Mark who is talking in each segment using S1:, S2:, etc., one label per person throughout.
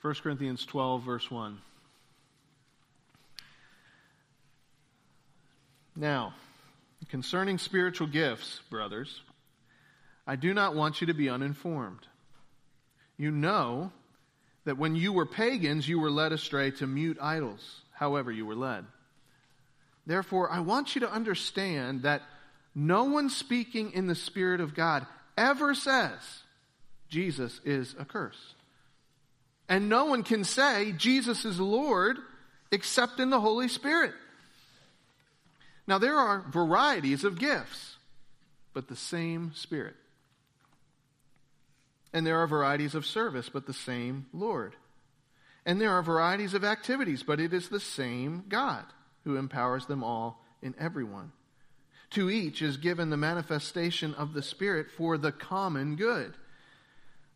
S1: 1 Corinthians 12, verse 1. Now, concerning spiritual gifts, brothers, I do not want you to be uninformed. You know that when you were pagans, you were led astray to mute idols, however, you were led. Therefore, I want you to understand that no one speaking in the Spirit of God ever says Jesus is a curse. And no one can say Jesus is Lord except in the Holy Spirit. Now, there are varieties of gifts, but the same Spirit. And there are varieties of service, but the same Lord. And there are varieties of activities, but it is the same God who empowers them all in everyone. To each is given the manifestation of the Spirit for the common good.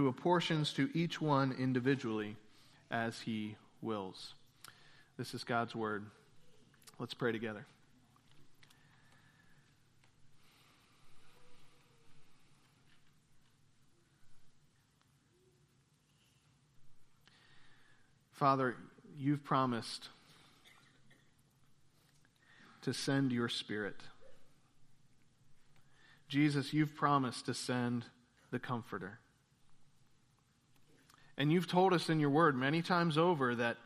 S1: who apportions to each one individually as he wills. This is God's word. Let's pray together. Father, you've promised to send your Spirit. Jesus, you've promised to send the Comforter. And you've told us in your word many times over that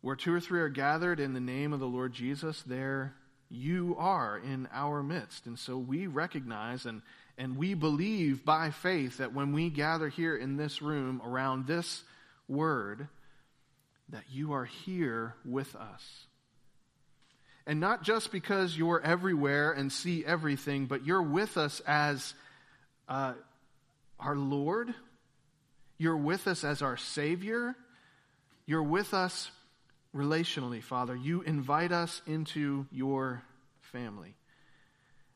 S1: where two or three are gathered in the name of the Lord Jesus, there you are in our midst. And so we recognize and, and we believe by faith that when we gather here in this room around this word, that you are here with us. And not just because you're everywhere and see everything, but you're with us as uh, our Lord. You're with us as our Savior. You're with us relationally, Father. You invite us into your family.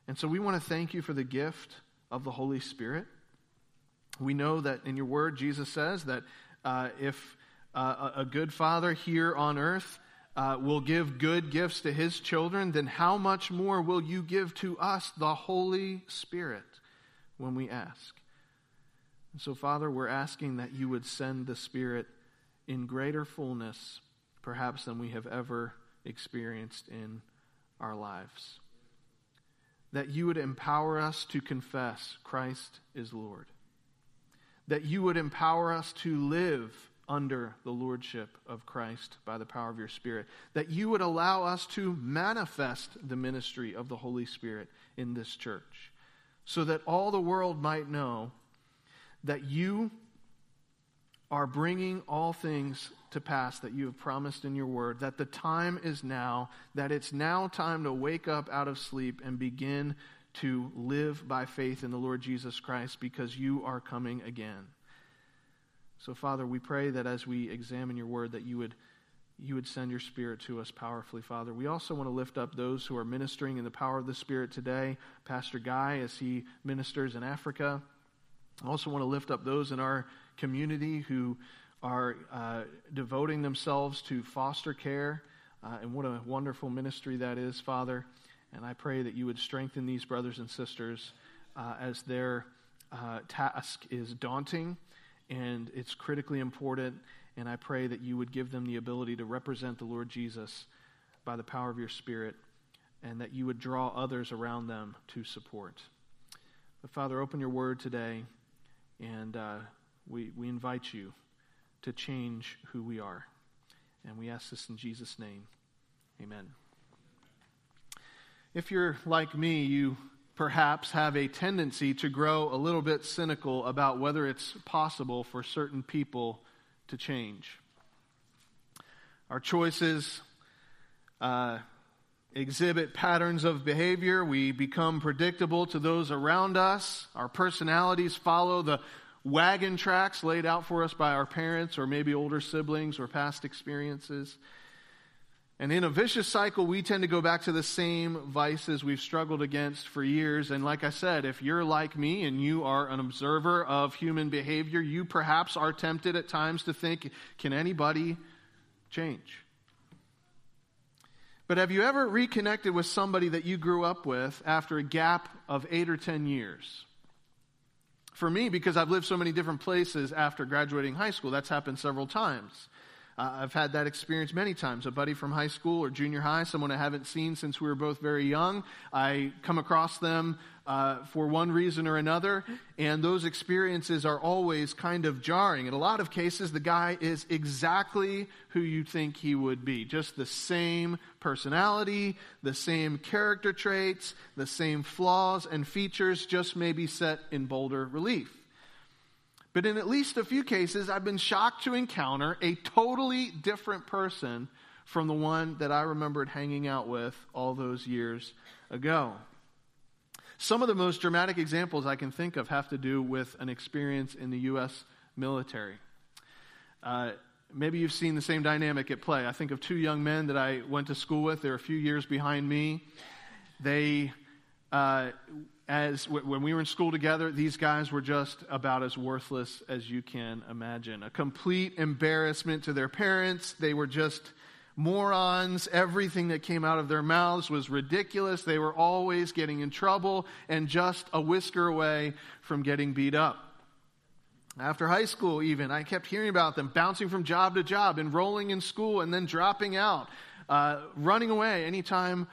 S1: And so we want to thank you for the gift of the Holy Spirit. We know that in your word, Jesus says that uh, if uh, a good father here on earth uh, will give good gifts to his children, then how much more will you give to us the Holy Spirit when we ask? And so, Father, we're asking that you would send the Spirit in greater fullness perhaps than we have ever experienced in our lives. That you would empower us to confess Christ is Lord. That you would empower us to live under the lordship of Christ by the power of your Spirit. That you would allow us to manifest the ministry of the Holy Spirit in this church. So that all the world might know that you are bringing all things to pass that you have promised in your word, that the time is now, that it's now time to wake up out of sleep and begin to live by faith in the Lord Jesus Christ because you are coming again. So, Father, we pray that as we examine your word, that you would, you would send your spirit to us powerfully, Father. We also want to lift up those who are ministering in the power of the Spirit today. Pastor Guy, as he ministers in Africa. I also want to lift up those in our community who are uh, devoting themselves to foster care. Uh, and what a wonderful ministry that is, Father. And I pray that you would strengthen these brothers and sisters uh, as their uh, task is daunting and it's critically important. And I pray that you would give them the ability to represent the Lord Jesus by the power of your Spirit and that you would draw others around them to support. But Father, open your word today and uh, we, we invite you to change who we are. And we ask this in Jesus' name. Amen. If you're like me, you perhaps have a tendency to grow a little bit cynical about whether it's possible for certain people to change. Our choices uh, exhibit patterns of behavior. We become predictable to those around us. Our personalities follow the wagon tracks laid out for us by our parents or maybe older siblings or past experiences. And in a vicious cycle, we tend to go back to the same vices we've struggled against for years. And like I said, if you're like me and you are an observer of human behavior, you perhaps are tempted at times to think, can anybody change? But have you ever reconnected with somebody that you grew up with after a gap of eight or ten years? For me, because I've lived so many different places after graduating high school, that's happened several times. Uh, I've had that experience many times. A buddy from high school or junior high, someone I haven't seen since we were both very young. I come across them uh, for one reason or another, and those experiences are always kind of jarring. In a lot of cases, the guy is exactly who you think he would be. Just the same personality, the same character traits, the same flaws and features, just maybe set in bolder relief. But in at least a few cases, I've been shocked to encounter a totally different person from the one that I remembered hanging out with all those years ago. Some of the most dramatic examples I can think of have to do with an experience in the U.S. military. Uh, maybe you've seen the same dynamic at play. I think of two young men that I went to school with. They're a few years behind me. They uh, as when we were in school together, these guys were just about as worthless as you can imagine. A complete embarrassment to their parents. They were just morons. Everything that came out of their mouths was ridiculous. They were always getting in trouble and just a whisker away from getting beat up. After high school, even, I kept hearing about them bouncing from job to job, enrolling in school, and then dropping out, uh, running away anytime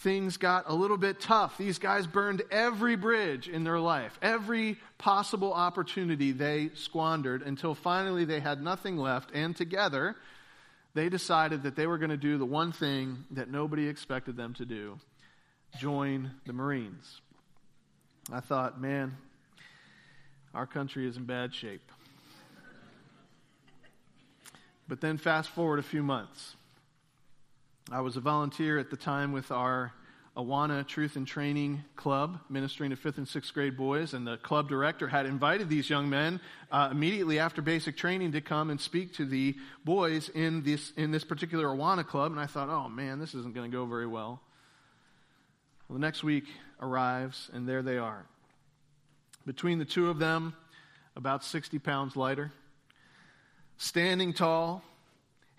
S1: things got a little bit tough. These guys burned every bridge in their life, every possible opportunity they squandered until finally they had nothing left. And together, they decided that they were going to do the one thing that nobody expected them to do join the Marines. I thought, man, our country is in bad shape. But then, fast forward a few months. I was a volunteer at the time with our Awana Truth and Training Club, ministering to fifth and sixth grade boys, and the club director had invited these young men uh, immediately after basic training to come and speak to the boys in this in this particular Awana club. And I thought, oh man, this isn't going to go very well. Well, the next week arrives, and there they are. Between the two of them, about 60 pounds lighter, standing tall,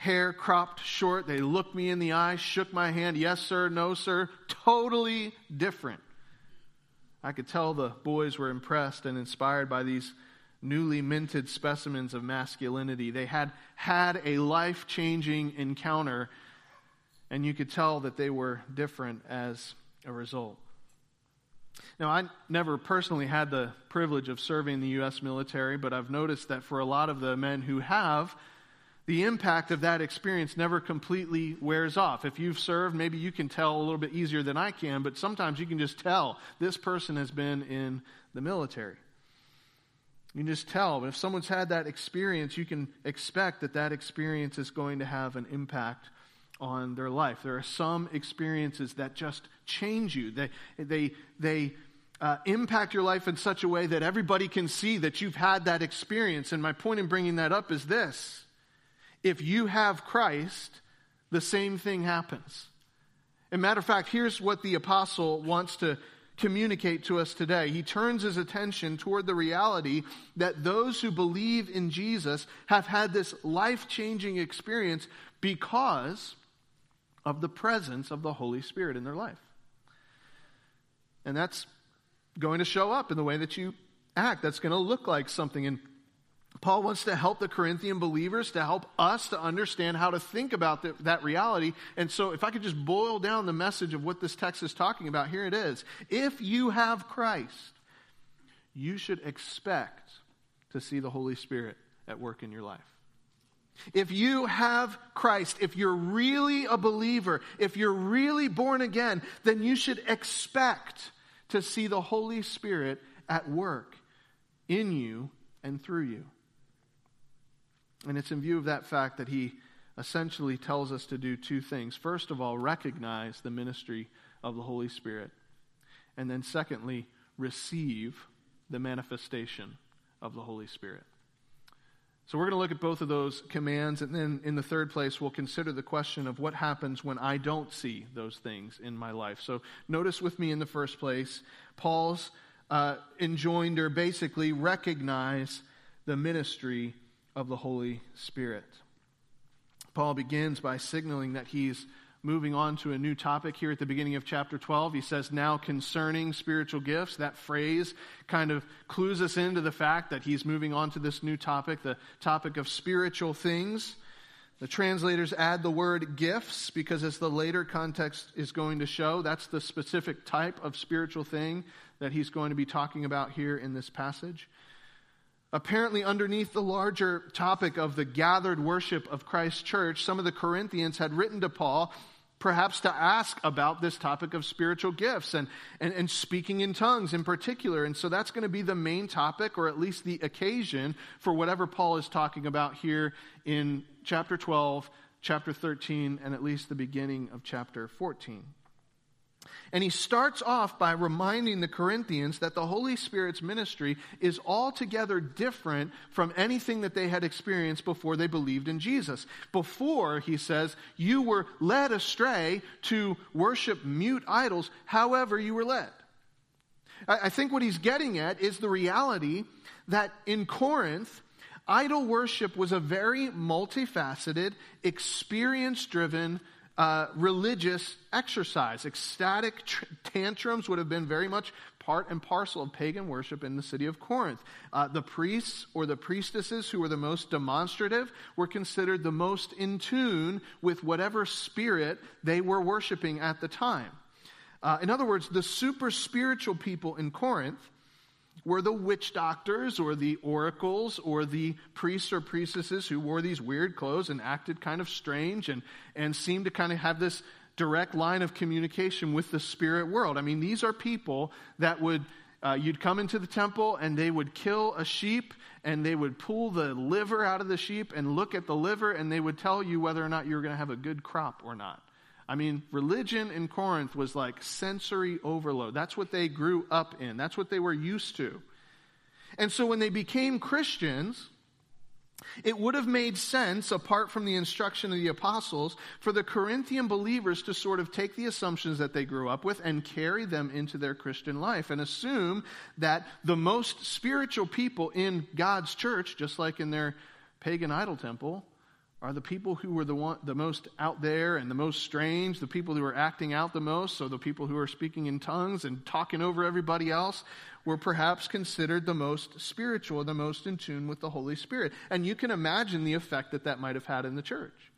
S1: hair cropped short. They looked me in the eye, shook my hand. Yes, sir. No, sir. Totally different. I could tell the boys were impressed and inspired by these newly minted specimens of masculinity. They had had a life changing encounter, and you could tell that they were different as a result. Now, I never personally had the privilege of serving the U.S. military, but I've noticed that for a lot of the men who have, the impact of that experience never completely wears off. If you've served, maybe you can tell a little bit easier than I can, but sometimes you can just tell this person has been in the military. You can just tell. If someone's had that experience, you can expect that that experience is going to have an impact on their life. There are some experiences that just change you. They, they, they uh, impact your life in such a way that everybody can see that you've had that experience. And my point in bringing that up is this if you have Christ, the same thing happens. As matter of fact, here's what the apostle wants to communicate to us today. He turns his attention toward the reality that those who believe in Jesus have had this life changing experience because of the presence of the Holy Spirit in their life. And that's going to show up in the way that you act. That's going to look like something. in Paul wants to help the Corinthian believers, to help us to understand how to think about the, that reality. And so, if I could just boil down the message of what this text is talking about, here it is. If you have Christ, you should expect to see the Holy Spirit at work in your life. If you have Christ, if you're really a believer, if you're really born again, then you should expect to see the Holy Spirit at work in you and through you. And it's in view of that fact that he essentially tells us to do two things. First of all, recognize the ministry of the Holy Spirit. And then, secondly, receive the manifestation of the Holy Spirit. So we're going to look at both of those commands, and then in the third place, we'll consider the question of what happens when I don't see those things in my life. So notice with me in the first place, Paul's uh, enjoined or basically recognize the ministry of the Holy Spirit. Paul begins by signaling that he's moving on to a new topic here at the beginning of chapter 12. He says, Now concerning spiritual gifts. That phrase kind of clues us into the fact that he's moving on to this new topic, the topic of spiritual things. The translators add the word gifts because, as the later context is going to show, that's the specific type of spiritual thing that he's going to be talking about here in this passage. Apparently, underneath the larger topic of the gathered worship of Christ's church, some of the Corinthians had written to Paul perhaps to ask about this topic of spiritual gifts and, and, and speaking in tongues in particular. And so that's going to be the main topic, or at least the occasion, for whatever Paul is talking about here in chapter 12, chapter 13, and at least the beginning of chapter 14. And he starts off by reminding the Corinthians that the Holy Spirit's ministry is altogether different from anything that they had experienced before they believed in Jesus. Before, he says, you were led astray to worship mute idols, however, you were led. I think what he's getting at is the reality that in Corinth, idol worship was a very multifaceted, experience driven uh, religious exercise. Ecstatic tr- tantrums would have been very much part and parcel of pagan worship in the city of Corinth. Uh, the priests or the priestesses who were the most demonstrative were considered the most in tune with whatever spirit they were worshiping at the time. Uh, in other words, the super spiritual people in Corinth were the witch doctors or the oracles or the priests or priestesses who wore these weird clothes and acted kind of strange and, and seemed to kind of have this direct line of communication with the spirit world. I mean, these are people that would, uh, you'd come into the temple and they would kill a sheep and they would pull the liver out of the sheep and look at the liver and they would tell you whether or not you were going to have a good crop or not. I mean, religion in Corinth was like sensory overload. That's what they grew up in, that's what they were used to. And so when they became Christians, it would have made sense, apart from the instruction of the apostles, for the Corinthian believers to sort of take the assumptions that they grew up with and carry them into their Christian life and assume that the most spiritual people in God's church, just like in their pagan idol temple, are the people who were the, one, the most out there and the most strange, the people who were acting out the most, so the people who are speaking in tongues and talking over everybody else were perhaps considered the most spiritual, the most in tune with the Holy Spirit. And you can imagine the effect that that might have had in the church.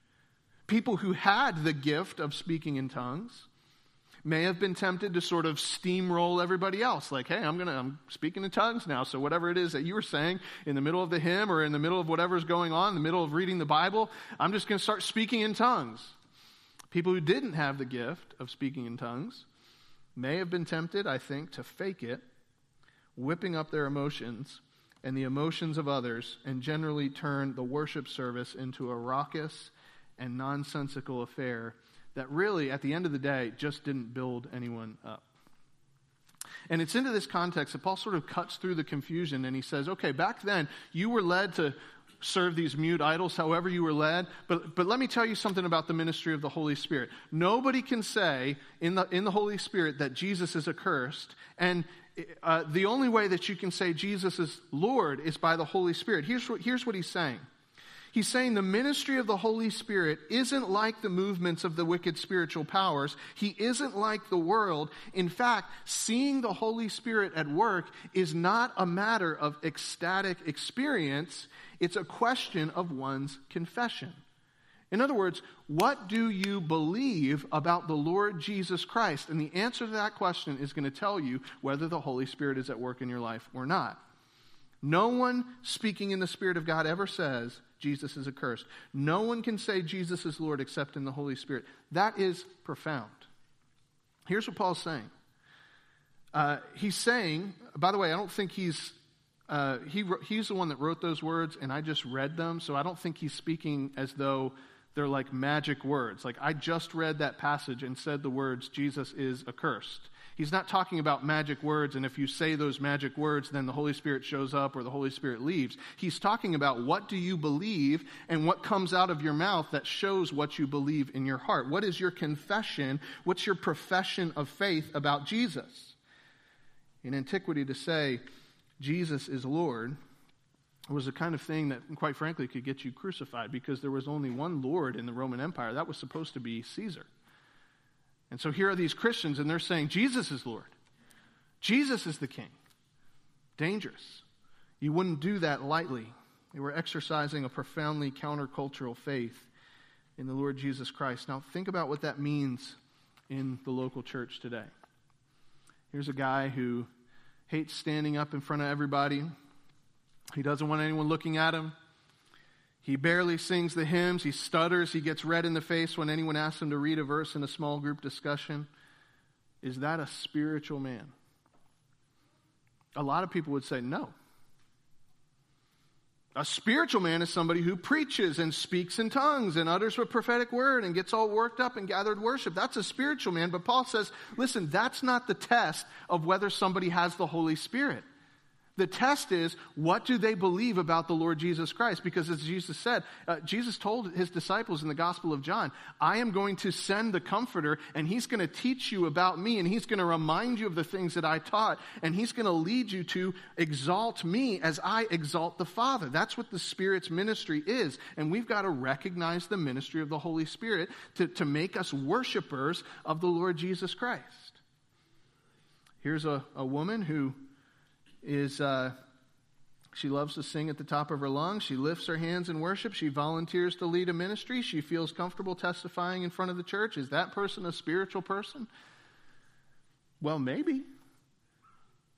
S1: People who had the gift of speaking in tongues may have been tempted to sort of steamroll everybody else. Like, hey, I'm gonna I'm speaking in tongues now, so whatever it is that you were saying in the middle of the hymn or in the middle of whatever's going on, in the middle of reading the Bible, I'm just gonna start speaking in tongues. People who didn't have the gift of speaking in tongues may have been tempted, I think, to fake it, whipping up their emotions and the emotions of others, and generally turn the worship service into a raucous and nonsensical affair that really, at the end of the day, just didn't build anyone up. And it's into this context that Paul sort of cuts through the confusion and he says, okay, back then you were led to serve these mute idols however you were led. But, but let me tell you something about the ministry of the Holy Spirit. Nobody can say in the, in the Holy Spirit that Jesus is accursed. And uh, the only way that you can say Jesus is Lord is by the Holy Spirit. Here's what, here's what he's saying He's saying the ministry of the Holy Spirit isn't like the movements of the wicked spiritual powers. He isn't like the world. In fact, seeing the Holy Spirit at work is not a matter of ecstatic experience, it's a question of one's confession. In other words, what do you believe about the Lord Jesus Christ? And the answer to that question is going to tell you whether the Holy Spirit is at work in your life or not. No one speaking in the Spirit of God ever says, Jesus is accursed. No one can say Jesus is Lord except in the Holy Spirit. That is profound. Here's what Paul's saying. Uh, he's saying, by the way, I don't think he's uh, he he's the one that wrote those words, and I just read them, so I don't think he's speaking as though they're like magic words. Like I just read that passage and said the words Jesus is accursed. He's not talking about magic words, and if you say those magic words, then the Holy Spirit shows up or the Holy Spirit leaves. He's talking about what do you believe and what comes out of your mouth that shows what you believe in your heart. What is your confession? What's your profession of faith about Jesus? In antiquity, to say Jesus is Lord was the kind of thing that, quite frankly, could get you crucified because there was only one Lord in the Roman Empire. That was supposed to be Caesar. And so here are these Christians, and they're saying, Jesus is Lord. Jesus is the King. Dangerous. You wouldn't do that lightly. They were exercising a profoundly countercultural faith in the Lord Jesus Christ. Now, think about what that means in the local church today. Here's a guy who hates standing up in front of everybody, he doesn't want anyone looking at him. He barely sings the hymns. He stutters. He gets red in the face when anyone asks him to read a verse in a small group discussion. Is that a spiritual man? A lot of people would say no. A spiritual man is somebody who preaches and speaks in tongues and utters a prophetic word and gets all worked up and gathered worship. That's a spiritual man. But Paul says, listen, that's not the test of whether somebody has the Holy Spirit. The test is, what do they believe about the Lord Jesus Christ? Because as Jesus said, uh, Jesus told his disciples in the Gospel of John, I am going to send the Comforter, and he's going to teach you about me, and he's going to remind you of the things that I taught, and he's going to lead you to exalt me as I exalt the Father. That's what the Spirit's ministry is. And we've got to recognize the ministry of the Holy Spirit to, to make us worshipers of the Lord Jesus Christ. Here's a, a woman who is uh, she loves to sing at the top of her lungs. She lifts her hands in worship. She volunteers to lead a ministry. She feels comfortable testifying in front of the church. Is that person a spiritual person? Well, maybe.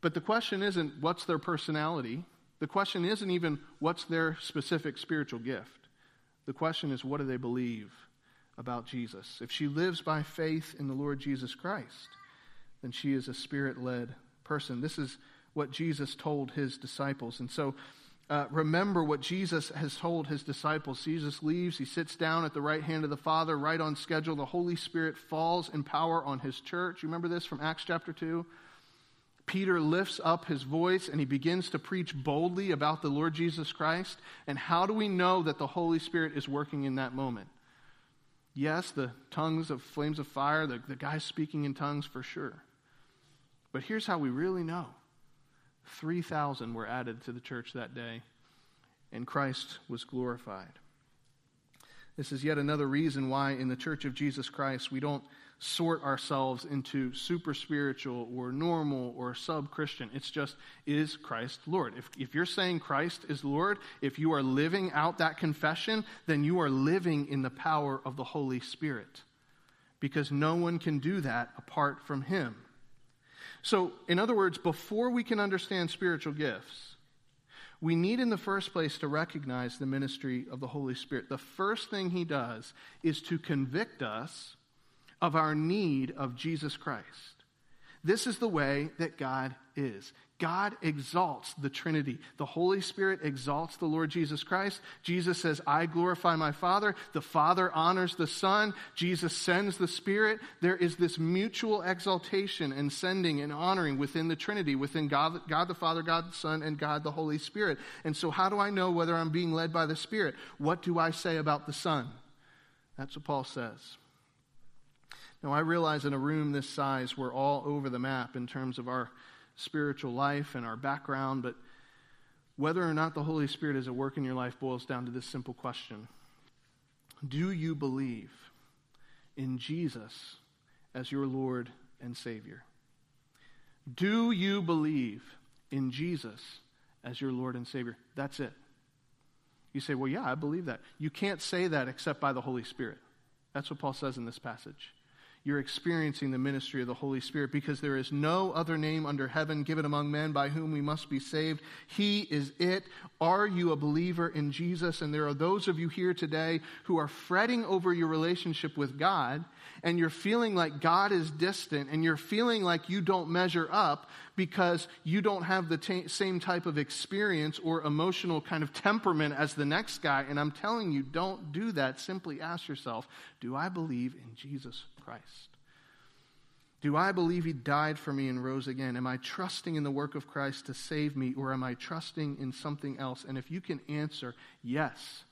S1: But the question isn't what's their personality. The question isn't even what's their specific spiritual gift. The question is what do they believe about Jesus? If she lives by faith in the Lord Jesus Christ, then she is a spirit led person. This is what Jesus told his disciples. And so uh, remember what Jesus has told his disciples. Jesus leaves, he sits down at the right hand of the Father, right on schedule. The Holy Spirit falls in power on his church. You remember this from Acts chapter 2? Peter lifts up his voice and he begins to preach boldly about the Lord Jesus Christ. And how do we know that the Holy Spirit is working in that moment? Yes, the tongues of flames of fire, the, the guy speaking in tongues for sure. But here's how we really know 3,000 were added to the church that day, and Christ was glorified. This is yet another reason why in the church of Jesus Christ we don't sort ourselves into super spiritual or normal or sub Christian. It's just, is Christ Lord? If, if you're saying Christ is Lord, if you are living out that confession, then you are living in the power of the Holy Spirit. Because no one can do that apart from Him. So, in other words, before we can understand spiritual gifts, we need in the first place to recognize the ministry of the Holy Spirit. The first thing he does is to convict us of our need of Jesus Christ. This is the way that God is. God exalts the Trinity. The Holy Spirit exalts the Lord Jesus Christ. Jesus says, I glorify my Father. The Father honors the Son. Jesus sends the Spirit. There is this mutual exaltation and sending and honoring within the Trinity, within God, God the Father, God the Son, and God the Holy Spirit. And so, how do I know whether I'm being led by the Spirit? What do I say about the Son? That's what Paul says. Now, I realize in a room this size, we're all over the map in terms of our spiritual life and our background, but whether or not the Holy Spirit is at work in your life boils down to this simple question Do you believe in Jesus as your Lord and Savior? Do you believe in Jesus as your Lord and Savior? That's it. You say, Well, yeah, I believe that. You can't say that except by the Holy Spirit. That's what Paul says in this passage you're experiencing the ministry of the Holy Spirit because there is no other name under heaven given among men by whom we must be saved. He is it. Are you a believer in Jesus? And there are those of you here today who are fretting over your relationship with God and you're feeling like God is distant and you're feeling like you don't measure up because you don't have the t- same type of experience or emotional kind of temperament as the next guy. And I'm telling you, don't do that. Simply ask yourself, do I believe in Jesus Christ? Do I believe he died for me and rose again? Am I trusting in the work of Christ to save me, or am I trusting in something else? And if you can answer, yes,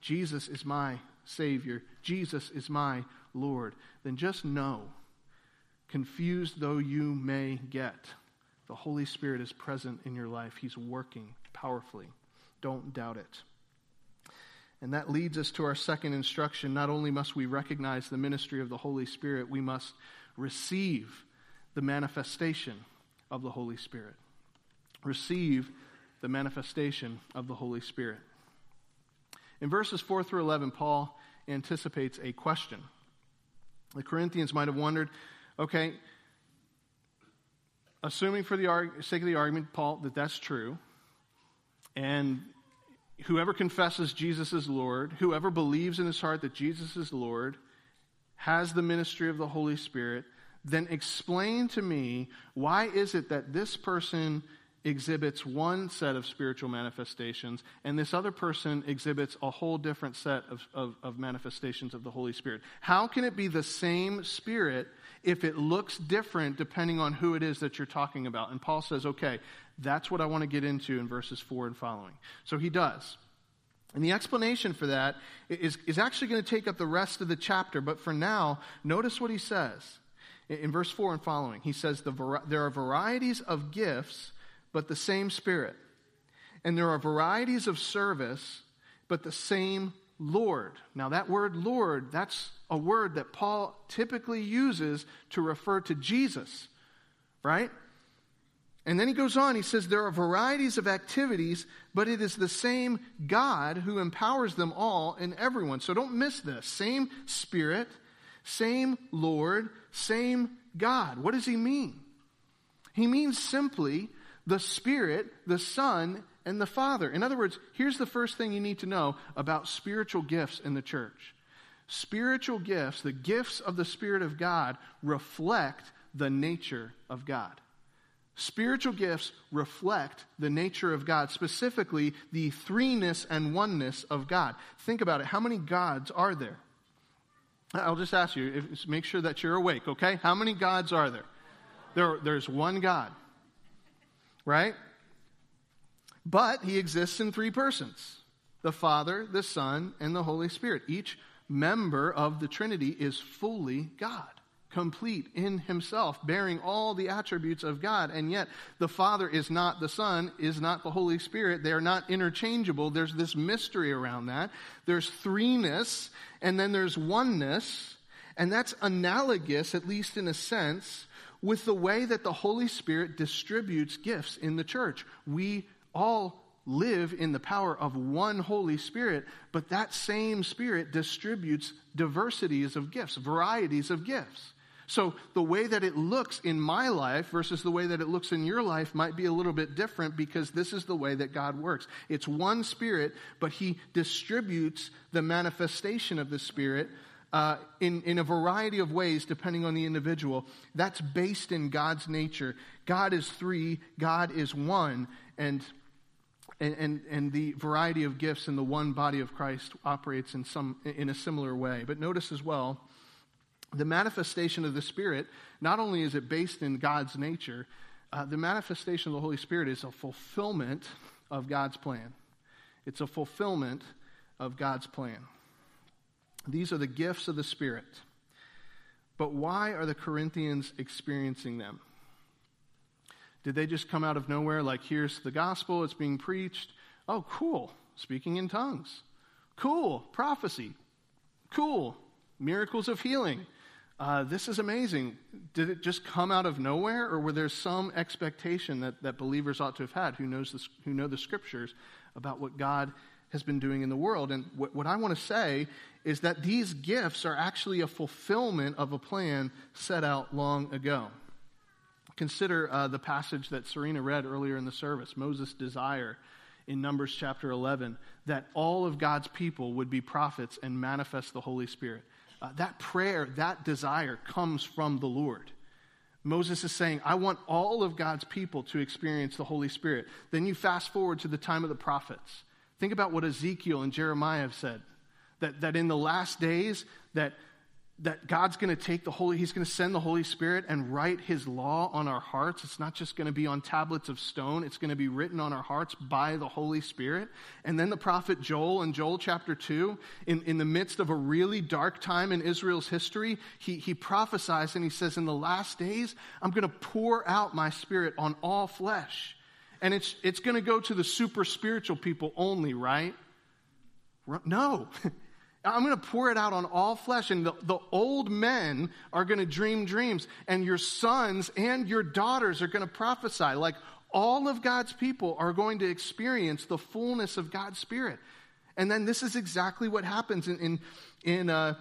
S1: Jesus is my Savior, Jesus is my Lord, then just know, confused though you may get, the Holy Spirit is present in your life. He's working powerfully. Don't doubt it. And that leads us to our second instruction. Not only must we recognize the ministry of the Holy Spirit, we must receive the manifestation of the Holy Spirit. Receive the manifestation of the Holy Spirit. In verses 4 through 11, Paul anticipates a question. The Corinthians might have wondered okay, assuming for the sake of the argument, Paul, that that's true, and whoever confesses Jesus is Lord, whoever believes in his heart that Jesus is Lord, has the ministry of the Holy Spirit, then explain to me why is it that this person exhibits one set of spiritual manifestations and this other person exhibits a whole different set of, of, of, manifestations of the Holy Spirit? How can it be the same Spirit if it looks different depending on who it is that you're talking about? And Paul says, okay, that's what I want to get into in verses 4 and following. So he does. And the explanation for that is, is actually going to take up the rest of the chapter, but for now, notice what he says. In, in verse 4 and following, he says, the, There are varieties of gifts, but the same Spirit. And there are varieties of service, but the same Lord. Now, that word Lord, that's a word that Paul typically uses to refer to Jesus, right? And then he goes on, he says, There are varieties of activities, but it is the same God who empowers them all and everyone. So don't miss this. Same Spirit, same Lord, same God. What does he mean? He means simply the Spirit, the Son, and the Father. In other words, here's the first thing you need to know about spiritual gifts in the church. Spiritual gifts, the gifts of the Spirit of God, reflect the nature of God. Spiritual gifts reflect the nature of God, specifically the threeness and oneness of God. Think about it. How many gods are there? I'll just ask you, if, make sure that you're awake, okay? How many gods are there? there there's one God, right? But he exists in three persons the Father, the Son, and the Holy Spirit. Each member of the Trinity is fully God complete in himself, bearing all the attributes of God. And yet, the Father is not the Son, is not the Holy Spirit. They are not interchangeable. There's this mystery around that. There's threeness, and then there's oneness. And that's analogous, at least in a sense, with the way that the Holy Spirit distributes gifts in the church. We all live in the power of one Holy Spirit, but that same Spirit distributes diversities of gifts, varieties of gifts. So the way that it looks in my life versus the way that it looks in your life might be a little bit different because this is the way that God works. It's one Spirit, but He distributes the manifestation of the Spirit uh, in, in a variety of ways depending on the individual. That's based in God's nature. God is three, God is one, and and, and, and, the variety of gifts in the one body of Christ operates in, some, in a similar way. But notice as well the manifestation of the Spirit, not only is it based in God's nature, uh, the manifestation of the Holy Spirit is a fulfillment of God's plan. It's a fulfillment of God's plan. These are the gifts of the Spirit. But why are the Corinthians experiencing them? Did they just come out of nowhere like, here's the gospel, it's being preached? Oh, cool. Speaking in tongues. Cool. Prophecy. Cool. Miracles of healing uh, this is amazing. Did it just come out of nowhere, or were there some expectation that, that believers ought to have had who, knows the, who know the scriptures about what God has been doing in the world? And what, what I want to say is that these gifts are actually a fulfillment of a plan set out long ago. Consider uh, the passage that Serena read earlier in the service Moses' desire in Numbers chapter 11 that all of God's people would be prophets and manifest the Holy Spirit uh, that prayer, that desire comes from the Lord. Moses is saying, I want all of God's people to experience the Holy Spirit. Then you fast forward to the time of the prophets. Think about what Ezekiel and Jeremiah have said that, that in the last days, that that God's going to take the Holy, He's going to send the Holy Spirit and write His law on our hearts. It's not just going to be on tablets of stone, it's going to be written on our hearts by the Holy Spirit. And then the prophet Joel in Joel chapter 2, in, in the midst of a really dark time in Israel's history, he, he prophesies and he says, In the last days, I'm going to pour out my Spirit on all flesh. And it's, it's going to go to the super spiritual people only, right? No. I'm going to pour it out on all flesh, and the, the old men are going to dream dreams, and your sons and your daughters are going to prophesy. Like all of God's people are going to experience the fullness of God's Spirit. And then this is exactly what happens in, in, in uh,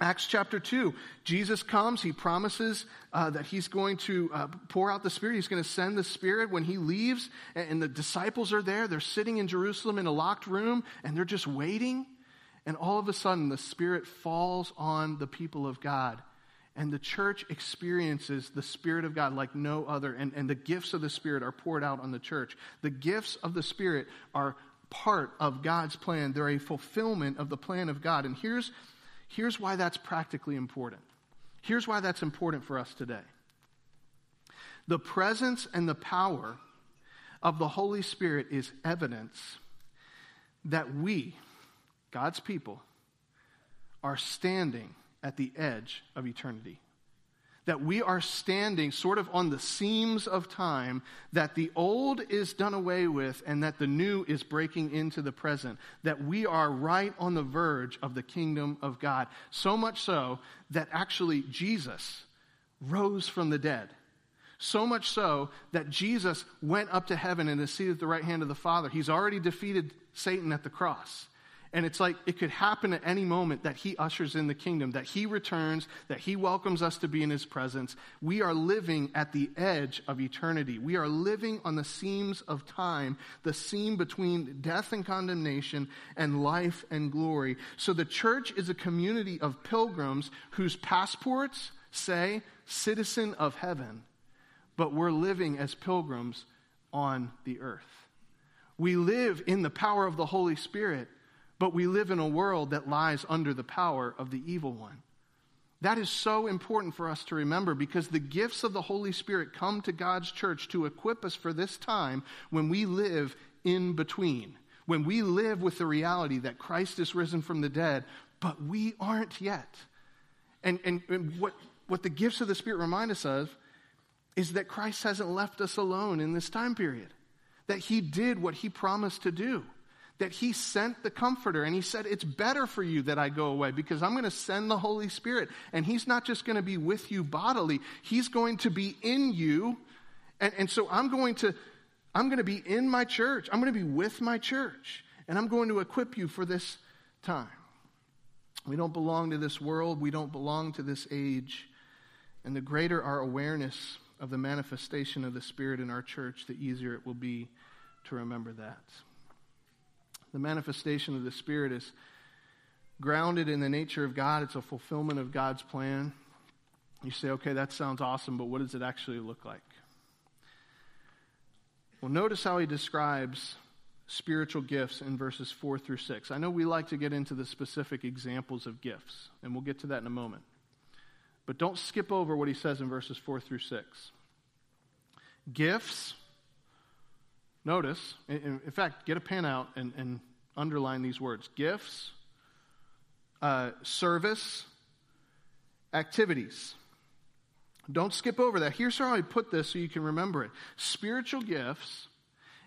S1: Acts chapter 2. Jesus comes, he promises uh, that he's going to uh, pour out the Spirit. He's going to send the Spirit when he leaves, and, and the disciples are there. They're sitting in Jerusalem in a locked room, and they're just waiting. And all of a sudden, the Spirit falls on the people of God. And the church experiences the Spirit of God like no other. And, and the gifts of the Spirit are poured out on the church. The gifts of the Spirit are part of God's plan, they're a fulfillment of the plan of God. And here's, here's why that's practically important. Here's why that's important for us today. The presence and the power of the Holy Spirit is evidence that we, God's people, are standing at the edge of eternity. That we are standing sort of on the seams of time, that the old is done away with and that the new is breaking into the present. That we are right on the verge of the kingdom of God. So much so that actually Jesus rose from the dead. So much so that Jesus went up to heaven and is seated at the right hand of the Father. He's already defeated Satan at the cross. And it's like it could happen at any moment that he ushers in the kingdom, that he returns, that he welcomes us to be in his presence. We are living at the edge of eternity. We are living on the seams of time, the seam between death and condemnation and life and glory. So the church is a community of pilgrims whose passports say citizen of heaven, but we're living as pilgrims on the earth. We live in the power of the Holy Spirit but we live in a world that lies under the power of the evil one. That is so important for us to remember because the gifts of the Holy Spirit come to God's church to equip us for this time when we live in between, when we live with the reality that Christ is risen from the dead, but we aren't yet. And, and, and what, what the gifts of the Spirit remind us of is that Christ hasn't left us alone in this time period, that He did what He promised to do that he sent the comforter and he said, It's better for you that I go away because I'm going to send the Holy Spirit. And he's not just going to be with you bodily, he's going to be in you. And, and so I'm going to. I'm going to be in my church. I'm going to be with my church. And I'm going to equip you for this time. We don't belong to this world. We don't belong to this age. And the greater our awareness of the manifestation of the Spirit in our church, the easier it will be to remember that. The manifestation of the Spirit is grounded in the nature of God, it's a fulfillment of God's plan. You say, okay, that sounds awesome, but what does it actually look like? Well, notice how he describes spiritual gifts in verses 4 through 6. I know we like to get into the specific examples of gifts, and we'll get to that in a moment. But don't skip over what he says in verses 4 through 6. Gifts Notice, in, in fact, get a pen out and, and underline these words gifts, uh, service, activities. Don't skip over that. Here's how I put this so you can remember it. Spiritual gifts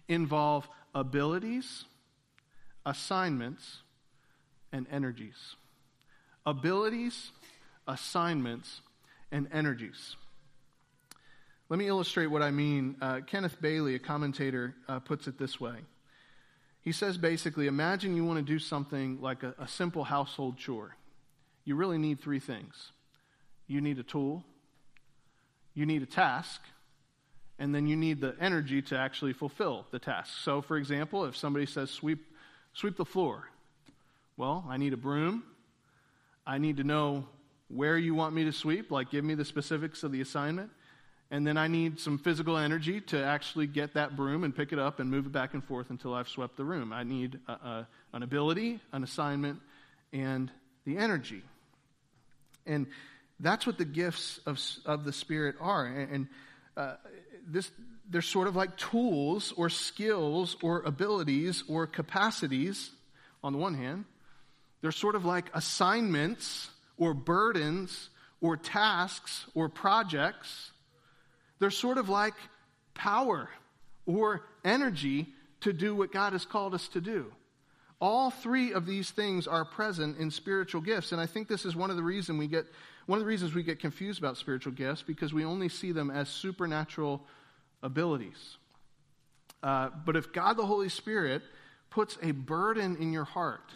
S1: involve abilities, assignments, and energies. Abilities, assignments, and energies. Let me illustrate what I mean. Uh, Kenneth Bailey, a commentator, uh, puts it this way. He says basically, imagine you want to do something like a, a simple household chore. You really need three things you need a tool, you need a task, and then you need the energy to actually fulfill the task. So, for example, if somebody says, sweep, sweep the floor, well, I need a broom. I need to know where you want me to sweep, like give me the specifics of the assignment and then I need some physical energy to actually get that broom and pick it up and move it back and forth until I've swept the room. I need a, a, an ability, an assignment, and the energy. And that's what the gifts of, of the Spirit are. And, and uh, this, they're sort of like tools or skills or abilities or capacities on the one hand. They're sort of like assignments or burdens or tasks or projects. They're sort of like power or energy to do what God has called us to do. All three of these things are present in spiritual gifts, and I think this is one of the reasons we get one of the reasons we get confused about spiritual gifts because we only see them as supernatural abilities. Uh, but if God the Holy Spirit puts a burden in your heart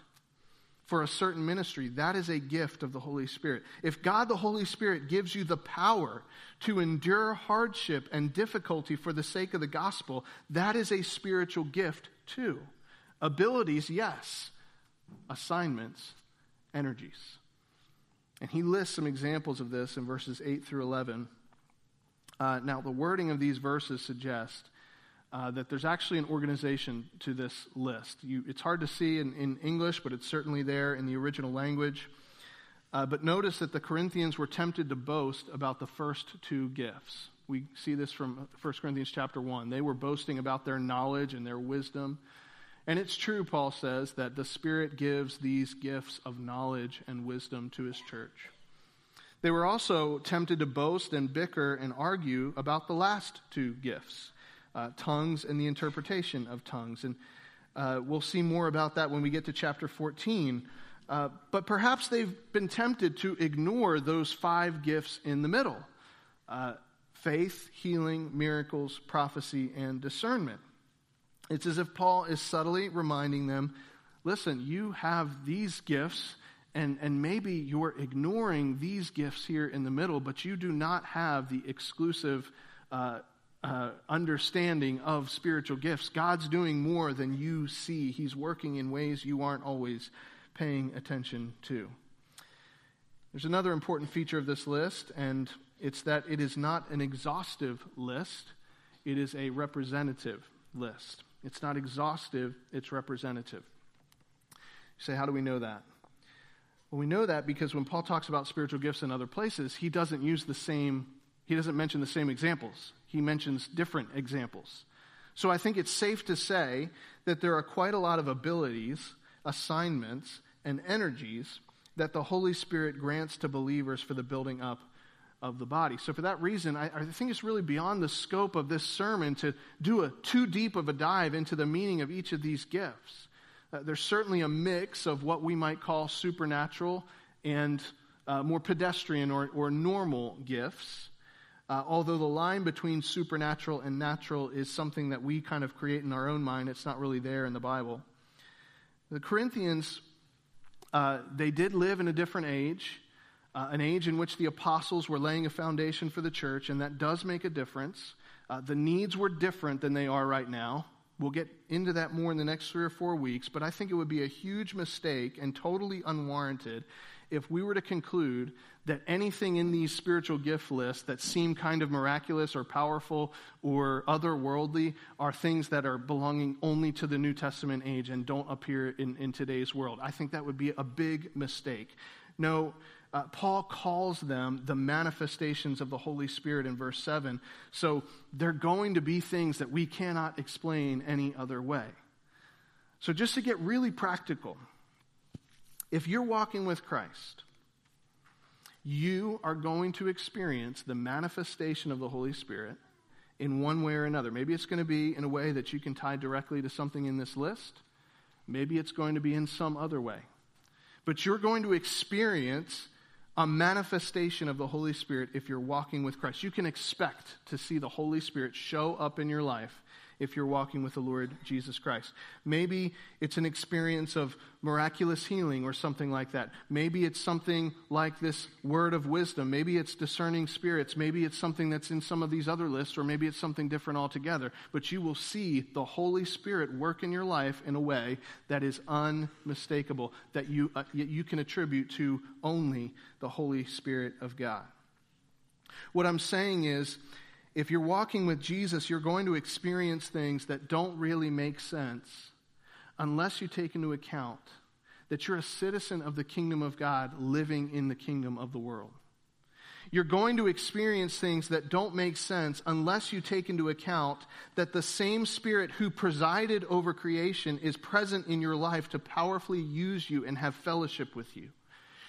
S1: for a certain ministry, that is a gift of the Holy Spirit. If God the Holy Spirit gives you the power to endure hardship and difficulty for the sake of the gospel, that is a spiritual gift too. Abilities, yes. Assignments, energies. And he lists some examples of this in verses 8 through 11. Uh, now, the wording of these verses suggest uh, that there's actually an organization to this list. You, it's hard to see in, in, English, but it's certainly there in the original language. Uh, but notice that the Corinthians were tempted to boast about the first two gifts. We see this from 1 Corinthians chapter 1. They were boasting about their knowledge and their wisdom. And it's true, Paul says, that the Spirit gives these gifts of knowledge and wisdom to his church. They were also tempted to boast and bicker and argue about the last two gifts uh, tongues and the interpretation of tongues. And uh, we'll see more about that when we get to chapter 14. Uh, but perhaps they've been tempted to ignore those five gifts in the middle uh, faith, healing, miracles, prophecy, and discernment. It's as if Paul is subtly reminding them listen, you have these gifts, and, and maybe you're ignoring these gifts here in the middle, but you do not have the exclusive uh, uh, understanding of spiritual gifts. God's doing more than you see, He's working in ways you aren't always paying attention to. There's another important feature of this list, and it's that it is not an exhaustive list, it is a representative list. It's not exhaustive, it's representative. You say, how do we know that? Well, we know that because when Paul talks about spiritual gifts in other places, he doesn't use the same, he doesn't mention the same examples. He mentions different examples. So I think it's safe to say that there are quite a lot of abilities, assignments, and energies that the Holy Spirit grants to believers for the building up of the body. So, for that reason, I, I, think it's really beyond the scope of this sermon to do a too deep of a dive into the meaning of each of these gifts. Uh, there's certainly a mix of what we might call supernatural and uh, more pedestrian or, or normal gifts. Uh, although the line between supernatural and natural is something that we kind of create in our own mind, it's not really there in the Bible. The Corinthians, uh, they did live in a different age uh, an age in which the apostles were laying a foundation for the church, and that does make a difference. Uh, the needs were different than they are right now. We'll get into that more in the next three or four weeks, but I think it would be a huge mistake and totally unwarranted if we were to conclude that anything in these spiritual gift lists that seem kind of miraculous or powerful or otherworldly are things that are belonging only to the New Testament age and don't appear in, in today's world. I think that would be a big mistake. No, uh, Paul calls them the manifestations of the Holy Spirit in verse 7. So they're going to be things that we cannot explain any other way. So, just to get really practical, if you're walking with Christ, you are going to experience the manifestation of the Holy Spirit in one way or another. Maybe it's going to be in a way that you can tie directly to something in this list. Maybe it's going to be in some other way. But you're going to experience a manifestation of the Holy Spirit if you're walking with Christ. You can expect to see the Holy Spirit show up in your life if you're walking with the Lord Jesus Christ. Maybe it's an experience of miraculous healing or something like that. Maybe it's something like this word of wisdom. Maybe it's discerning spirits. Maybe it's something that's in some of these other lists, or maybe it's something different altogether. But you will see the Holy Spirit work in your life in a way that is unmistakable, that you, uh, you can attribute to only the Holy Spirit of God. What I'm saying is, if you're walking with Jesus, you're going to experience things that don't really make sense unless you take into account that you're a citizen of the kingdom of God living in the kingdom of the world. You're going to experience things that don't make sense unless you take into account that the same Spirit who presided over creation is present in your life to powerfully use you and have fellowship with you.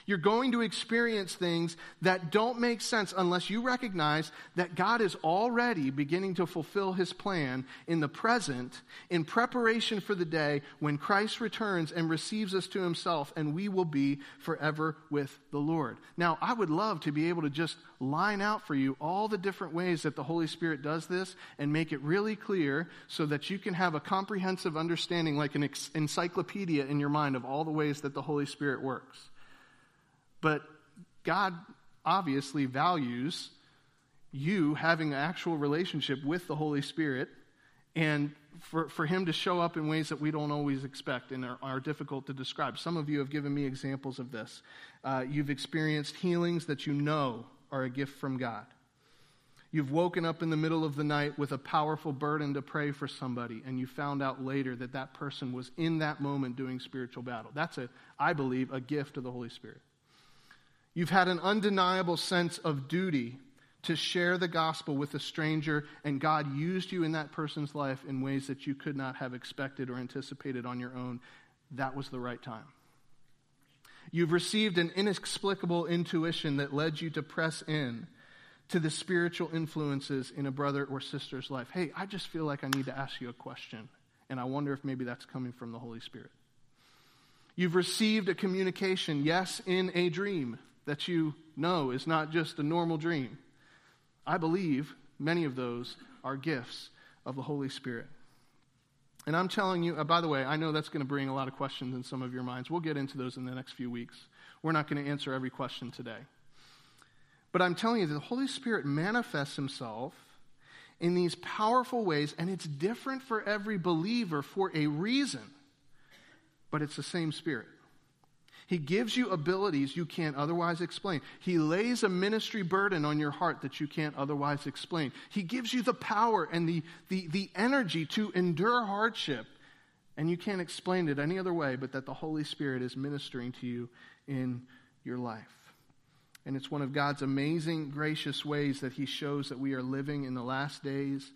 S1: You're going to experience things that don't make sense unless you recognize that God is already beginning to fulfill his plan in the present in preparation for the day when Christ returns and receives us to himself and we will be forever with the Lord. Now, I would love to be able to just line out for you all the different ways that the Holy Spirit does this and make it really clear so that you can have a comprehensive understanding, like an encyclopedia in your mind, of all the ways that the Holy Spirit works. But God obviously values you having an actual relationship with the Holy Spirit and for, for him to show up in ways that we don't always expect and are, are difficult to describe. Some of you have given me examples of this. Uh, you've experienced healings that you know are a gift from God. You've woken up in the middle of the night with a powerful burden to pray for somebody, and you found out later that that person was in that moment doing spiritual battle. That's, a, I believe, a gift of the Holy Spirit. You've had an undeniable sense of duty to share the gospel with a stranger, and God used you in that person's life in ways that you could not have expected or anticipated on your own. That was the right time. You've received an inexplicable intuition that led you to press in to the spiritual influences in a brother or sister's life. Hey, I just feel like I need to ask you a question, and I wonder if maybe that's coming from the Holy Spirit. You've received a communication, yes, in a dream that you know is not just a normal dream. I believe many of those are gifts of the Holy Spirit. And I'm telling you, uh, by the way, I know that's going to bring a lot of questions in some of your minds. We'll get into those in the next few weeks. We're not going to answer every question today. But I'm telling you, the Holy Spirit manifests himself in these powerful ways, and it's different for every believer for a reason, but it's the same Spirit. He gives you abilities you can't otherwise explain. He lays a ministry burden on your heart that you can't otherwise explain. He gives you the power and the, the, the energy to endure hardship. And you can't explain it any other way but that the Holy Spirit is ministering to you in your life. And it's one of God's amazing, gracious ways that He shows that we are living in the last days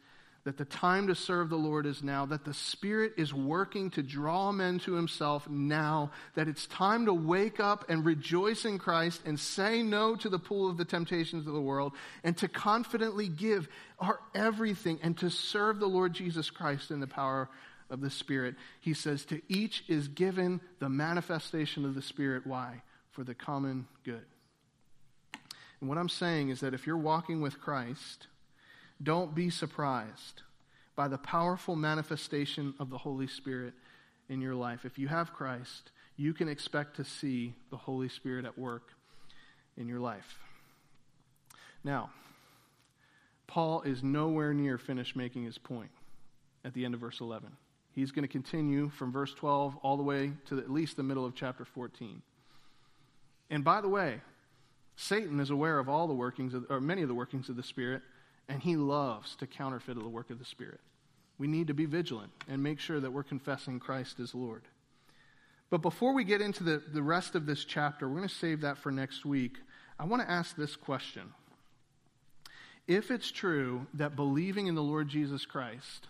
S1: that the time to serve the Lord is now, that the Spirit is working to draw men to Himself now, that it's time to wake up and rejoice in Christ and say no to the pool of the temptations of the world and to confidently give our everything and to serve the Lord Jesus Christ in the power of the Spirit. He says, To each is given the manifestation of the Spirit. Why? For the common good. And what I'm saying is that if you're walking with Christ, don't be surprised by the powerful manifestation of the Holy Spirit in your life. If you have Christ, you can expect to see the Holy Spirit at work in your life. Now, Paul is nowhere near finished making his point at the end of verse 11. He's going to continue from verse 12 all the way to at least the middle of chapter 14. And by the way, Satan is aware of all the workings, of, or many of the workings of the Spirit, and he loves to counterfeit the work of the Spirit. We need to be vigilant and make sure that we're confessing Christ as Lord. But before we get into the, the rest of this chapter, we're going to save that for next week. I want to ask this question. If it's true that believing in the Lord Jesus Christ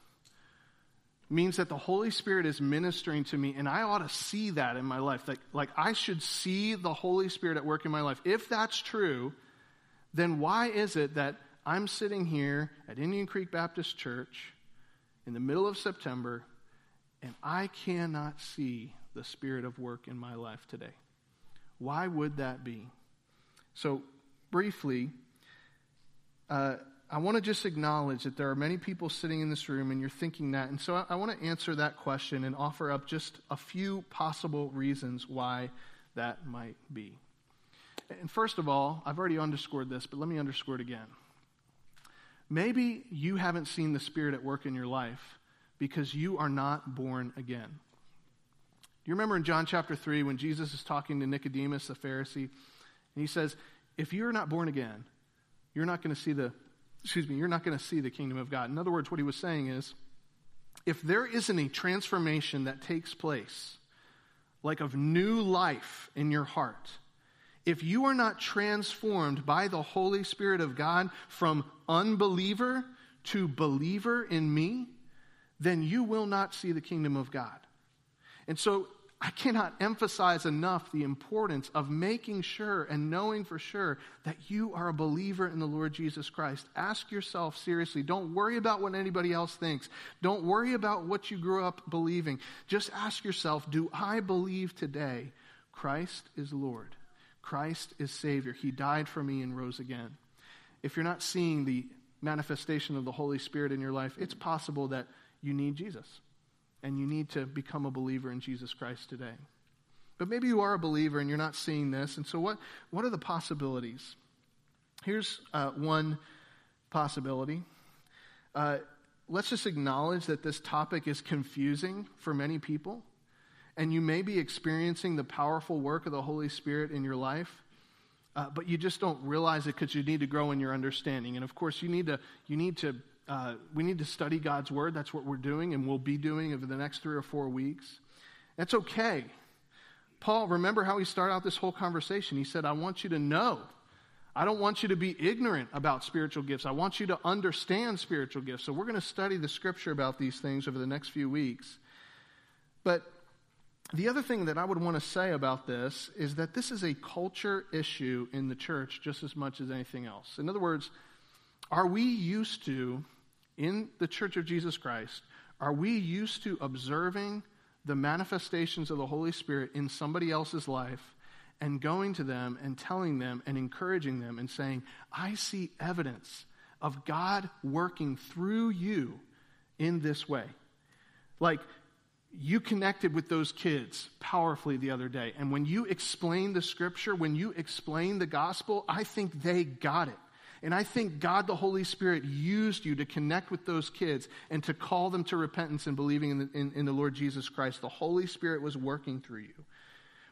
S1: means that the Holy Spirit is ministering to me, and I ought to see that in my life, like, like I should see the Holy Spirit at work in my life. If that's true, then why is it that I'm sitting here at Indian Creek Baptist Church in the middle of September, and I cannot see the spirit of work in my life today. Why would that be? So, briefly, uh, I want to just acknowledge that there are many people sitting in this room and you're thinking that. And so I, I want to answer that question and offer up just a few possible reasons why that might be. And first of all, I've already underscored this, but let me underscore it again. Maybe you haven't seen the Spirit at work in your life because you are not born again. Do you remember in John chapter 3 when Jesus is talking to Nicodemus, the Pharisee, and he says, If you're not born again, you're not going to see the excuse me, you're not going to see the kingdom of God. In other words, what he was saying is, if there isn't a transformation that takes place like of new life in your heart, if you are not transformed by the Holy Spirit of God from unbeliever to believer in me, then you will not see the kingdom of God. And so I cannot emphasize enough the importance of making sure and knowing for sure that you are a believer in the Lord Jesus Christ. Ask yourself seriously. Don't worry about what anybody else thinks. Don't worry about what you grew up believing. Just ask yourself Do I believe today Christ is Lord? Christ is Savior. He died for me and rose again. If you're not seeing the manifestation of the Holy Spirit in your life, it's possible that you need Jesus and you need to become a believer in Jesus Christ today. But maybe you are a believer and you're not seeing this. And so, what, what are the possibilities? Here's uh, one possibility. Uh, let's just acknowledge that this topic is confusing for many people, and you may be experiencing the powerful work of the Holy Spirit in your life. Uh, but you just don't realize it because you need to grow in your understanding. And of course, you need to, you need to uh, we need to study God's Word. That's what we're doing and we'll be doing over the next three or four weeks. That's okay. Paul, remember how he started out this whole conversation? He said, I want you to know. I don't want you to be ignorant about spiritual gifts. I want you to understand spiritual gifts. So we're going to study the scripture about these things over the next few weeks. But the other thing that I would want to say about this is that this is a culture issue in the church just as much as anything else. In other words, are we used to in the Church of Jesus Christ, are we used to observing the manifestations of the Holy Spirit in somebody else's life and going to them and telling them and encouraging them and saying, I see evidence of God working through you in this way? Like, you connected with those kids powerfully the other day. And when you explain the scripture, when you explain the gospel, I think they got it. And I think God the Holy Spirit used you to connect with those kids and to call them to repentance and believing in the, in, in the Lord Jesus Christ. The Holy Spirit was working through you.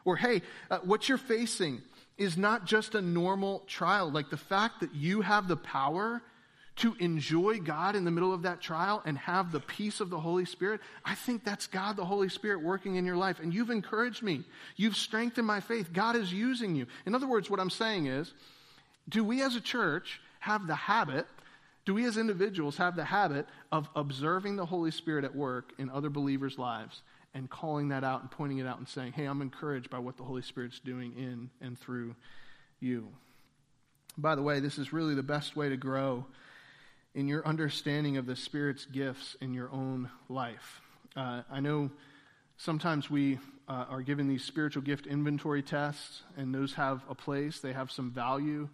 S1: Or, hey, uh, what you're facing is not just a normal trial. Like the fact that you have the power to enjoy God in the middle of that trial and have the peace of the Holy Spirit, I think that's God the Holy Spirit working in your life. And you've encouraged me. You've strengthened my faith. God is using you. In other words, what I'm saying is, do we as a church have the habit, do we as individuals have the habit of observing the Holy Spirit at work in other believers' lives and calling that out and pointing it out and saying, hey, I'm encouraged by what the Holy Spirit's doing in and through you? By the way, this is really the best way to grow in your understanding of the Spirit's gifts in your own life. Uh, I know sometimes we uh, are given these spiritual gift inventory tests, and those have a place, they have some value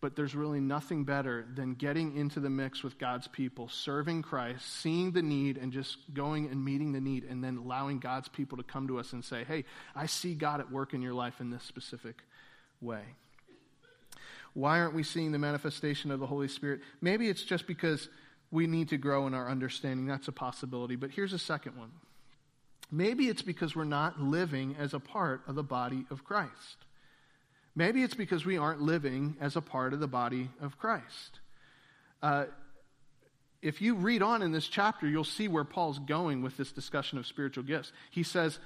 S1: but there's really nothing better than getting into the mix with God's people, serving Christ, seeing the need, and just going and meeting the need, and then allowing God's people to come to us and say, Hey, I see God at work in your life in this specific way. Why aren't we seeing the manifestation of the Holy Spirit? Maybe it's just because we need to grow in our understanding. That's a possibility. But here's a second one. Maybe it's because we're not living as a part of the body of Christ. Maybe it's because we aren't living as a part of the body of Christ. Uh, if you read on in this chapter, you'll see where Paul's going with this discussion of spiritual gifts. He says,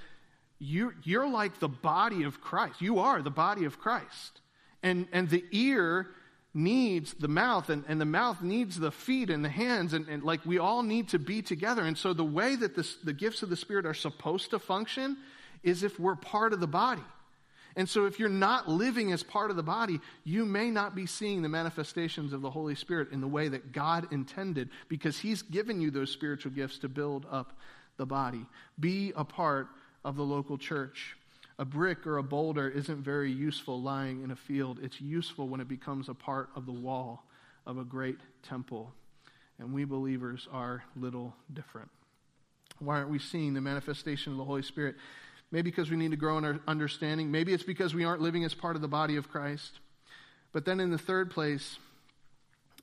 S1: you, You're like the body of Christ. You are the body of Christ. And, and the ear needs the mouth, and, and the mouth needs the feet and the hands, and, and like we all need to be together. And so the way that this, the gifts of the Spirit are supposed to function is if we're part of the body. And so, if you're not living as part of the body, you may not be seeing the manifestations of the Holy Spirit in the way that God intended because He's given you those spiritual gifts to build up the body. Be a part of the local church. A brick or a boulder isn't very useful lying in a field, it's useful when it becomes a part of the wall of a great temple. And we believers are little different. Why aren't we seeing the manifestation of the Holy Spirit? Maybe because we need to grow in our understanding. Maybe it's because we aren't living as part of the body of Christ. But then in the third place,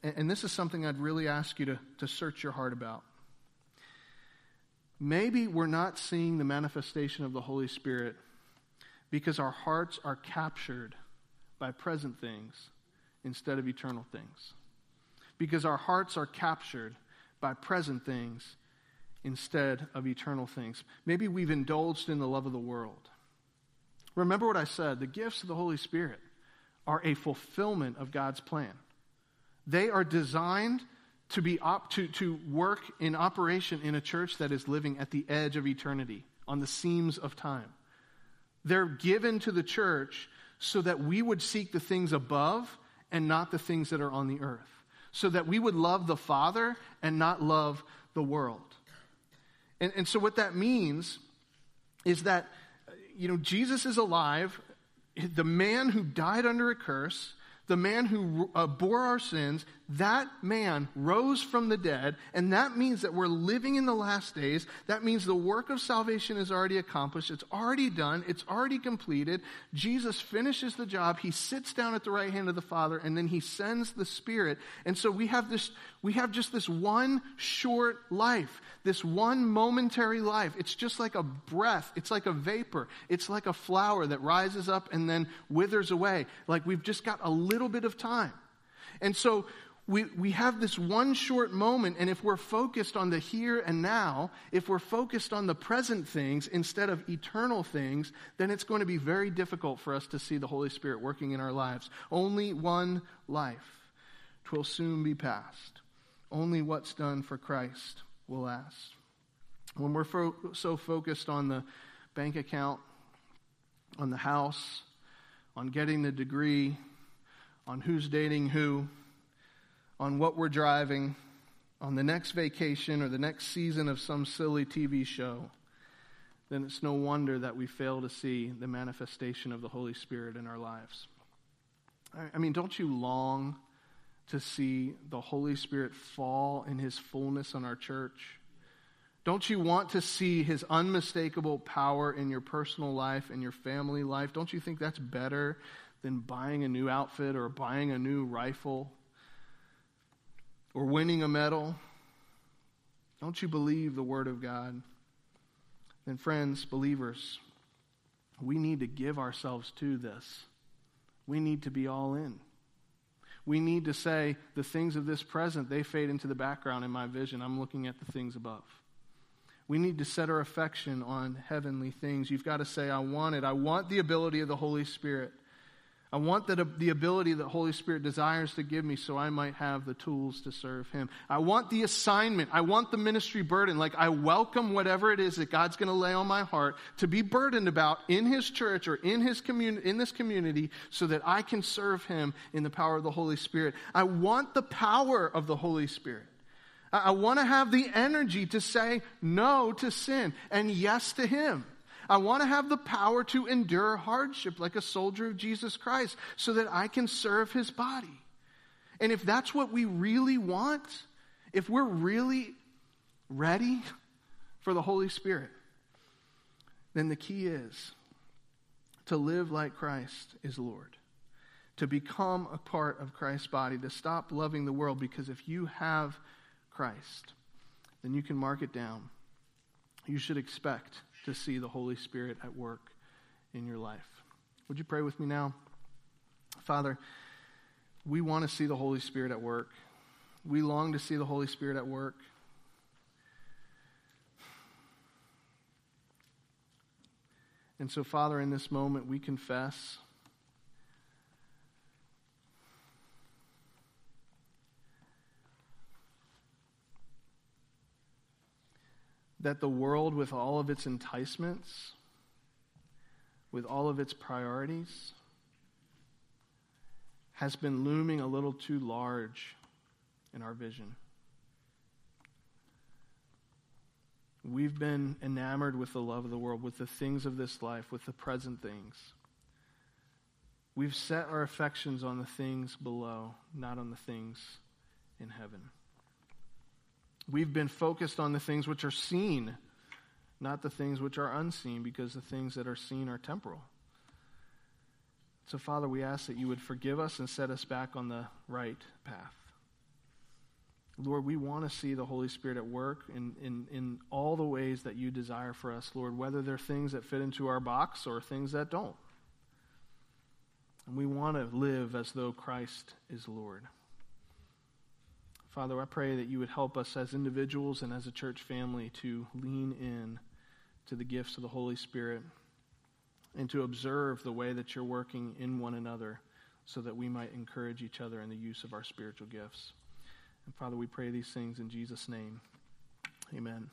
S1: and this is something I'd really ask you to, to search your heart about. Maybe we're not seeing the manifestation of the Holy Spirit because our hearts are captured by present things instead of eternal things. Because our hearts are captured by present things instead of eternal things. Maybe we've indulged in the love of the world. Remember what I said the gifts of the Holy Spirit are a fulfillment of God's plan. They are designed to, be op- to, to work in operation in a church that is living at the edge of eternity, on the seams of time. They're given to the church so that we would seek the things above and not the things that are on the earth, so that we would love the Father and not love the world. And, and so, what that means is that, you know, Jesus is alive. The man who died under a curse, the man who uh, bore our sins, that man rose from the dead, and that means that we're living in the last days. That means the work of salvation is already accomplished. It's already done. It's already completed. Jesus finishes the job. He sits down at the right hand of the Father, and then he sends the Spirit. And so we have this, we have just this one short life, this one momentary life. It's just like a breath. It's like a vapor. It's like a flower that rises up and then withers away. Like we've just got a little bit of time. And so we, we have this one short moment, and if we're focused on the here and now, if we're focused on the present things instead of eternal things, then it's going to be very difficult for us to see the Holy Spirit working in our lives. Only one life. Twill soon be past. Only what's done for Christ will last. When we're fo- so focused on the bank account, on the house, on getting the degree, on who's dating who, on what we're driving, on the next vacation or the next season of some silly TV show, then it's no wonder that we fail to see the manifestation of the Holy Spirit in our lives. I mean, don't you long to see the Holy Spirit fall in his fullness on our church? Don't you want to see his unmistakable power in your personal life and your family life? Don't you think that's better than buying a new outfit or buying a new rifle? Or winning a medal? Don't you believe the Word of God? Then, friends, believers, we need to give ourselves to this. We need to be all in. We need to say, the things of this present, they fade into the background in my vision. I'm looking at the things above. We need to set our affection on heavenly things. You've got to say, I want it. I want the ability of the Holy Spirit I want that, the ability that Holy Spirit desires to give me so I might have the tools to serve Him. I want the assignment. I want the ministry burden. Like I welcome whatever it is that God's going to lay on my heart to be burdened about in His church or in His community, in this community so that I can serve Him in the power of the Holy Spirit. I want the power of the Holy Spirit. I want to have the energy to say no to sin and yes to Him. I want to have the power to endure hardship like a soldier of Jesus Christ so that I can serve his body. And if that's what we really want, if we're really ready for the Holy Spirit, then the key is to live like Christ is Lord, to become a part of Christ's body, to stop loving the world, because if you have Christ, then you can mark it down. You should expect to see the Holy Spirit at work in your life. Would you pray with me now? Father, we want to see the Holy Spirit at work. We long to see the Holy Spirit at work. And so, Father, in this moment, we confess. That the world, with all of its enticements, with all of its priorities, has been looming a little too large in our vision. We've been enamored with the love of the world, with the things of this life, with the present things. We've set our affections on the things below, not on the things in heaven. We've been focused on the things which are seen, not the things which are unseen, because the things that are seen are temporal. So, Father, we ask that you would forgive us and set us back on the right path. Lord, we want to see the Holy Spirit at work in, in, in all the ways that you desire for us, Lord, whether they're things that fit into our box or things that don't. And we want to live as though Christ is Lord. Father, I pray that you would help us as individuals and as a church family to lean in to the gifts of the Holy Spirit. and to observe the way that you're working in one another so that we might encourage each other in the use of our spiritual gifts. And Father, we pray these things in Jesus' name. Amen.